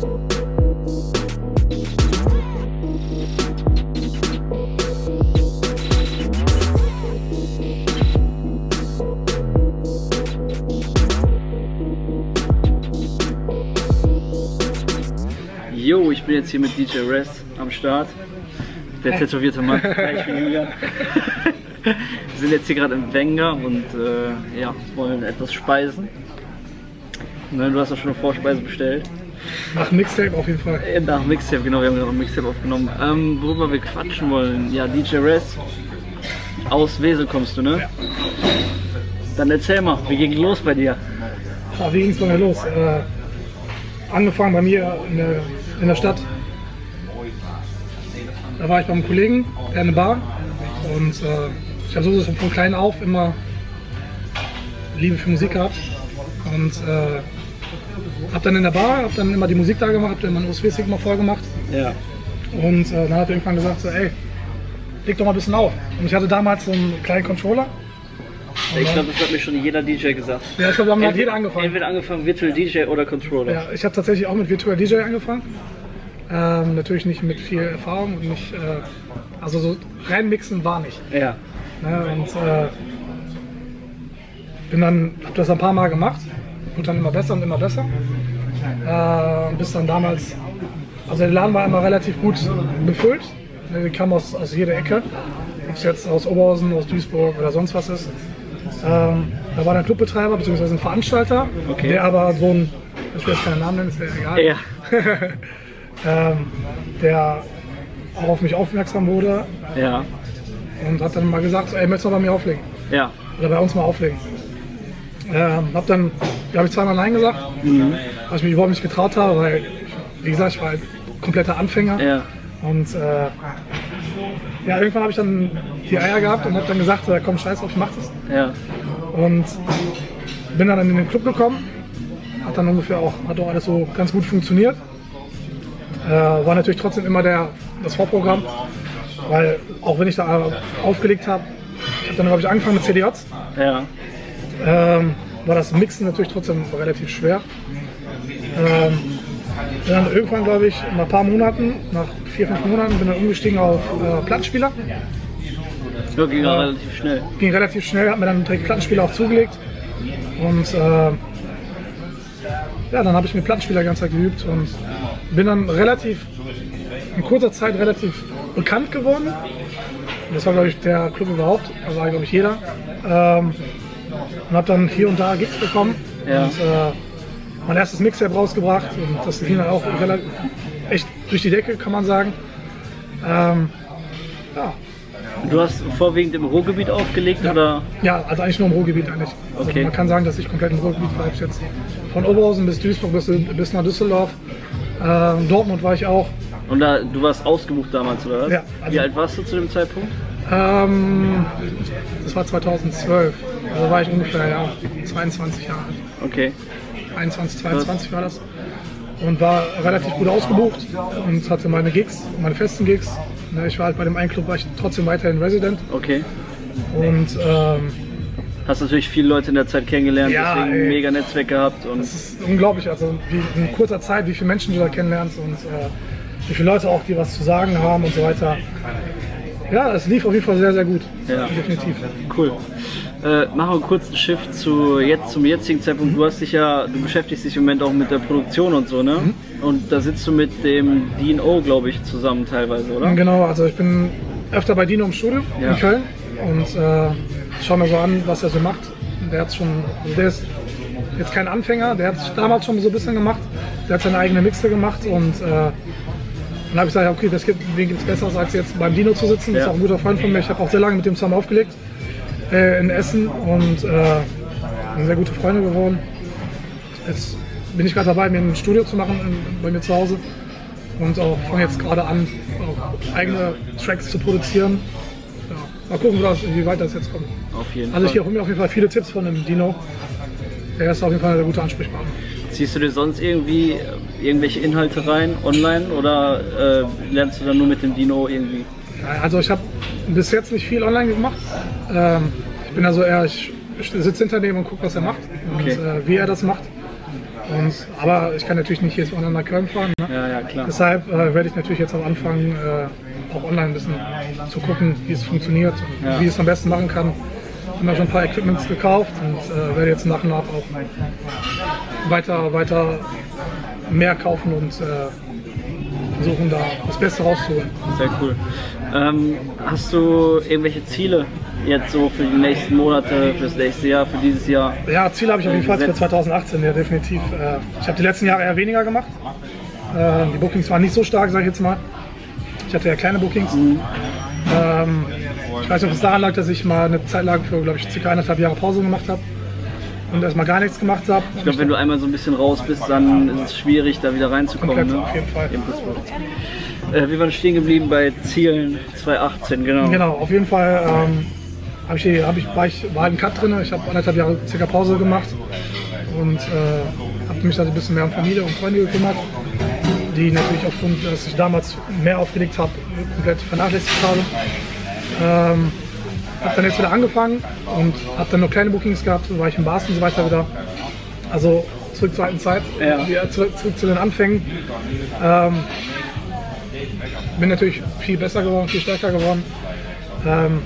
Jo, ich bin jetzt hier mit DJ Rest am Start. Der tätowierte Mann. Hi, ich bin Julian. Wir sind jetzt hier gerade im Wenger und äh, ja, wollen etwas speisen. Ne, du hast auch schon eine Vorspeise bestellt. Nach Mixtape auf jeden Fall. Äh, Nach Mixtape, genau, wir haben gerade ein Mixtape aufgenommen. Ähm, worüber wir quatschen wollen, ja, DJ Rest. Aus Wesel kommst du, ne? Ja. Dann erzähl mal, wie ging los bei dir? Ja, wie ging es bei mir los? Äh, angefangen bei mir in der, in der Stadt. Da war ich beim Kollegen, der eine Bar. Und äh, ich habe so von klein auf immer Liebe für Musik gehabt. Und äh, habe dann in der Bar, habe dann immer die Musik da gemacht, habe dann meinen USB-Stick mal voll gemacht. Ja. Und äh, dann hat er irgendwann gesagt, so, ey, leg doch mal ein bisschen auf. Und ich hatte damals so einen kleinen Controller. Ich glaube, das hat mir schon jeder DJ gesagt. Ja, ich glaube, damit hat jeder angefangen. Entweder angefangen Virtual DJ oder Controller. Ja, ich habe tatsächlich auch mit Virtual DJ angefangen. Ähm, natürlich nicht mit viel Erfahrung und nicht, äh, also so reinmixen war nicht. Ja. Ne? Und äh, bin dann, habe das ein paar Mal gemacht, wurde dann immer besser und immer besser. Äh, bis dann damals, also der Laden war immer relativ gut befüllt. Ne, Die kam aus, aus jeder Ecke, ob es jetzt aus Oberhausen, aus Duisburg oder sonst was ist. Ähm, da war der Clubbetreiber bzw. ein Veranstalter, Okay. der aber so ein, ich will jetzt keinen Namen nennen, ist ja egal, Ja. ähm, der auch auf mich aufmerksam wurde Ja. und hat dann mal gesagt, so, ey, möchtest du mal bei mir auflegen? Ja. Oder bei uns mal auflegen. Ähm, hab dann, da habe ich zweimal Nein gesagt, Mhm. weil ich mich überhaupt nicht getraut habe, weil, wie gesagt, ich war halt kompletter Anfänger. Ja. Und äh, ja, irgendwann habe ich dann die Eier gehabt und habe dann gesagt, komm, scheiß drauf, ich mach das. Ja. Und bin dann in den Club gekommen. Hat dann ungefähr auch, hat auch alles so ganz gut funktioniert. Äh, war natürlich trotzdem immer der, das Vorprogramm, weil auch wenn ich da aufgelegt habe, ich habe dann glaube ich angefangen mit CDJs, Ja. ähm, war das Mixen natürlich trotzdem relativ schwer. Ähm, bin dann irgendwann, glaube ich, nach ein paar Monaten, nach vier, fünf Monaten, bin dann umgestiegen auf äh, Plattenspieler. Ja, ging ja relativ schnell. Ging relativ schnell, hat mir dann direkt Plattenspieler auch zugelegt. Und äh, ja, dann habe ich mir Plattenspieler die ganze Zeit geübt und bin dann relativ, in kurzer Zeit relativ bekannt geworden. Das war, glaube ich, der Club überhaupt, da war, glaube ich, jeder. Ähm, und habe dann hier und da Gigs bekommen. Ja. Und äh, mein erstes Mixtape rausgebracht und das ging dann auch relativ, echt durch die Decke, kann man sagen. Ähm, ja, Du hast vorwiegend im Ruhrgebiet aufgelegt oder? Ja, also eigentlich nur im Ruhrgebiet eigentlich. Also Okay. man kann sagen, dass ich komplett im Ruhrgebiet war. Ich jetzt von Oberhausen bis Duisburg bis, bis nach Düsseldorf. Ähm, Dortmund war ich auch. Und da, du warst ausgebucht damals, oder was? Ja, also- Wie alt warst du zu dem Zeitpunkt? Ähm, das war 2012. Also war ich ungefähr ja, 22 Jahre alt. Okay. 21, 22 war das. Und war relativ gut ausgebucht und hatte meine Gigs, meine festen Gigs. Ne, Ich war halt bei dem einen Club, war ich trotzdem weiterhin Resident. Okay. Und ähm, Hast natürlich viele Leute in der Zeit kennengelernt, Ja, deswegen ey. ein mega Netzwerk gehabt und Es ist unglaublich, also wie in kurzer Zeit, wie viele Menschen du da kennenlernst und äh, wie viele Leute auch, die was zu sagen haben und so weiter. Ja, es lief auf jeden Fall sehr, sehr gut. Ja. Definitiv. cool. Äh, machen wir einen kurzen Shift zu jetzt zum jetzigen Zeitpunkt. Du hast dich ja, du beschäftigst dich im Moment auch mit der Produktion und so, ne? Mhm. Und da sitzt du mit dem Dean O, glaube ich, zusammen teilweise, oder? Genau, also ich bin öfter bei Dino im Studio Ja. in Köln und äh, schau mir so an, was er so macht. Der hat schon, also der ist jetzt kein Anfänger, der hat es damals schon so ein bisschen gemacht. Der hat seine eigene Mixer gemacht und äh, dann habe ich gesagt, okay, das gibt, wen gibt es Besseres, als jetzt beim Dino zu sitzen. Das ist Ja. auch ein guter Freund von mir. Ich habe auch sehr lange mit dem zusammen aufgelegt äh, in Essen und äh, sehr gute Freunde geworden. Jetzt bin ich gerade dabei, mir ein Studio zu machen in, bei mir zu Hause und auch fange jetzt gerade an, eigene Tracks zu produzieren. Ja, mal gucken, wie, das, wie weit das jetzt kommt. Auf jeden Also ich Fall. hole mir auf jeden Fall viele Tipps von dem Dino. Der ist auf jeden Fall eine gute Ansprechpartner. Ziehst du dir sonst irgendwie irgendwelche Inhalte rein, online, oder äh, lernst du dann nur mit dem Dino irgendwie? Also ich habe bis jetzt nicht viel online gemacht. Ähm, ich bin also eher, ich, sitze hinter dem und gucke, was er macht und Okay. äh, wie er das macht. Und, aber ich kann natürlich nicht jedes Wochenende nach Köln fahren. Ne? Ja, ja, klar. Deshalb äh, werde ich natürlich jetzt auch anfangen, äh, auch online ein bisschen zu gucken, wie es funktioniert und Ja. wie ich es am besten machen kann. Ich habe mir schon ein paar Equipments gekauft und äh, werde jetzt nach und nach auch weiter, weiter mehr kaufen und äh, versuchen, da das Beste rauszuholen. Sehr cool. Ähm, hast du irgendwelche Ziele jetzt so für die nächsten Monate, fürs nächste Jahr, für dieses Jahr? Ja, Ziel habe ich auf jeden Fall für Gesetzt. 2018, ja definitiv. Äh, Ich habe die letzten Jahre eher weniger gemacht. Äh, Die Bookings waren nicht so stark, sage ich jetzt mal. Ich hatte ja kleine Bookings. Ähm, Ich weiß nicht, ob es daran lag, dass ich mal eine Zeit lang für, glaube ich, circa eineinhalb Jahre Pause gemacht habe und erstmal gar nichts gemacht habe. Ich glaube, wenn du einmal so ein bisschen raus bist, dann ist es schwierig, da wieder reinzukommen. Komplett, ne? auf jeden Fall. Äh, wir waren stehen geblieben bei Zielen 2018, genau. Genau, auf jeden Fall ähm, hab ich, hab ich, war ich war halt ein Cut drin. Ich habe anderthalb Jahre circa Pause gemacht und äh, habe mich da so ein bisschen mehr um Familie und Freunde gekümmert, die natürlich aufgrund, dass ich damals mehr aufgelegt habe, komplett vernachlässigt habe. Ähm, habe dann jetzt wieder angefangen und habe dann nur kleine Bookings gehabt, so war ich im Bars und so weiter wieder. Also zurück zur alten Zeit, Ja. wieder zurück, zurück zu den Anfängen. Ähm, bin natürlich viel besser geworden, viel stärker geworden. Ähm,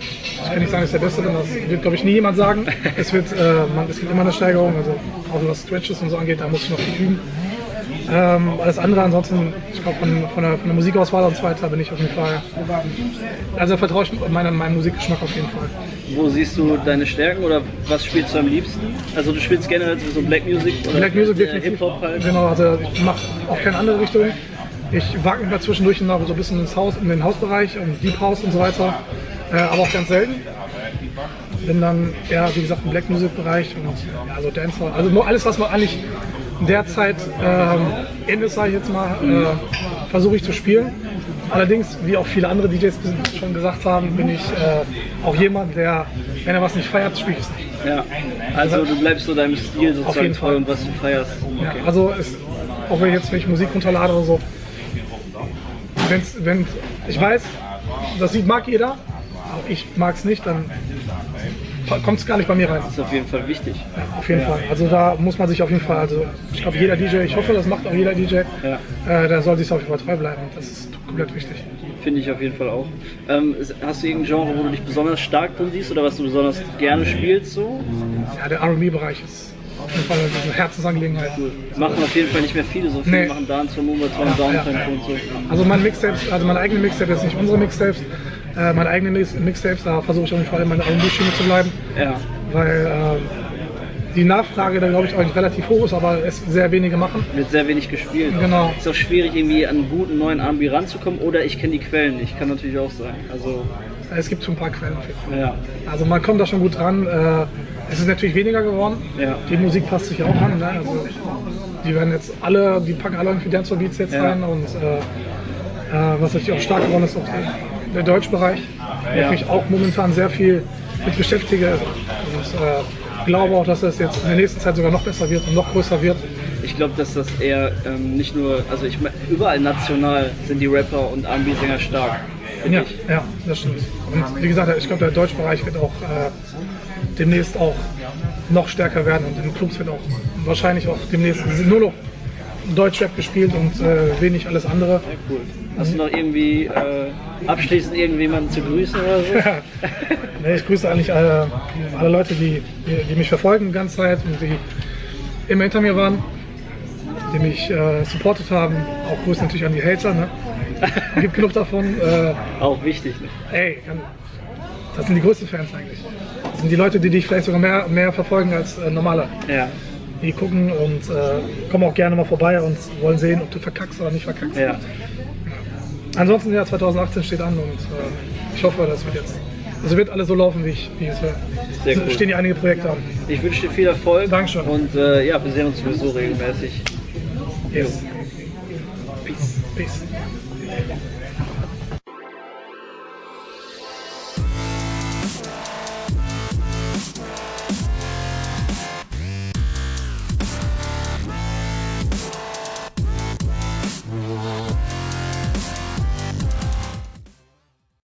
ich kann nicht sagen, dass der Beste bin, das wird glaube ich nie jemand sagen. Es, wird, äh, man, es gibt immer eine Steigerung, also auch was Stretches und so angeht, da muss ich noch viel üben. Ähm, alles andere ansonsten, ich glaube von, von, der, von der Musikauswahl und so weiter bin ich auf jeden Fall. Also vertraue ich meinem, meinem Musikgeschmack auf jeden Fall. Wo siehst du deine Stärken oder was spielst du am liebsten? Also du spielst generell so Black Music oder Black Music äh. Hip-Hop halt? Genau, also ich mache auch keine andere Richtung. Ich wage mich mal zwischendurch noch so ein bisschen ins Haus, in den Hausbereich und Deep House und so weiter, äh, aber auch ganz selten. Bin dann eher, wie gesagt, im Black Music Bereich und ja, so Dancer. Also nur alles, was man eigentlich derzeit in ist, sage ich jetzt mal, äh, versuche ich zu spielen. Allerdings, wie auch viele andere DJs schon gesagt haben, bin ich äh, auch jemand, der, wenn er was nicht feiert, spielt es nicht. Ja. Also du bleibst so deinem Stil sozusagen jeden treu Fall. und was du feierst. Ja, also es, auch wenn ich jetzt wenn ich Musik runterlade oder so, wenn's, wenn ich weiß, das Lied mag jeder, aber ich mag es nicht, dann kommt es gar nicht bei mir rein. Das ist auf jeden Fall wichtig. Ja, auf jeden Fall. Also da muss man sich auf jeden Fall, also ich glaube jeder DJ, ich hoffe, das macht auch jeder DJ, Ja. äh, der soll sich auf jeden Fall treu bleiben. Das ist komplett wichtig. Finde ich auf jeden Fall auch. Ähm, ist- hast du irgendein Genre, wo du dich besonders stark drin siehst oder was du besonders gerne spielst so? Ja, der R&B-Bereich ist auf jeden Fall eine Herzensangelegenheit. Machen auf jeden Fall nicht mehr viele, so viele Nee. machen Dance, Moonbird, Down, Downtempo ja. und so. Also meine Mixtapes, also meine eigenen Mixtapes, jetzt nicht unsere Mixtapes, äh, meine eigenen Mix- Mixtapes, da versuche ich auf jeden Fall in meiner R&B-Schiene zu bleiben. Ja, weil ähm, die Nachfrage da glaube ich eigentlich relativ hoch ist, aber es sehr wenige machen. wird sehr wenig gespielt. Genau. Ist auch schwierig, irgendwie an einen guten neuen R&B ranzukommen oder ich kenne die Quellen nicht, kann natürlich auch sein. Also, Es gibt schon ein paar Quellen. ja. Also man kommt da schon gut dran. Äh, es ist natürlich weniger geworden. Ja. Die Musik passt sich auch an. Ne? Also, die werden jetzt alle, die packen alle irgendwie Dancehall Beats jetzt Ja. rein und äh, äh, was natürlich auch stark geworden ist, auch der, Deutschbereich, wo ich mich auch momentan sehr viel mit beschäftige und äh, glaube auch, dass das jetzt in der nächsten Zeit sogar noch besser wird und noch größer wird. Ich glaube, dass das eher ähm, nicht nur, also ich meine, überall national sind die Rapper und R&B-Sänger stark. Ja, ich. ja, das stimmt. Und wie gesagt, ich glaube, der Deutschbereich wird auch äh, demnächst auch noch stärker werden und in den Clubs wird auch wahrscheinlich auch demnächst nur noch Deutschrap gespielt und äh, wenig alles andere. Ja, cool. Hast du noch irgendwie äh, abschließend irgendjemanden zu grüßen oder so? Nee, ich grüße eigentlich alle, alle Leute, die, die, die mich verfolgen die ganze Zeit und die immer hinter mir waren, die mich äh, supportet haben. Auch Grüße natürlich an die Hater. Ne? Gibt genug davon. Äh, Auch wichtig. Ne? Ey, das sind die größten Fans eigentlich. Das sind die Leute, die dich vielleicht sogar mehr, mehr verfolgen als äh, normale. Ja, Die gucken und äh, kommen auch gerne mal vorbei und wollen sehen, ob du verkackst oder nicht verkackst. ja. Ansonsten, ja, 2018 steht an und äh, ich hoffe, das wird jetzt, das wird alles so laufen, wie ich, wie es will. Sehr Es cool. stehen ja einige Projekte an. Ich wünsche dir viel Erfolg. Dankeschön. Und äh, ja, wir sehen uns sowieso regelmäßig. Yes. Peace. Peace.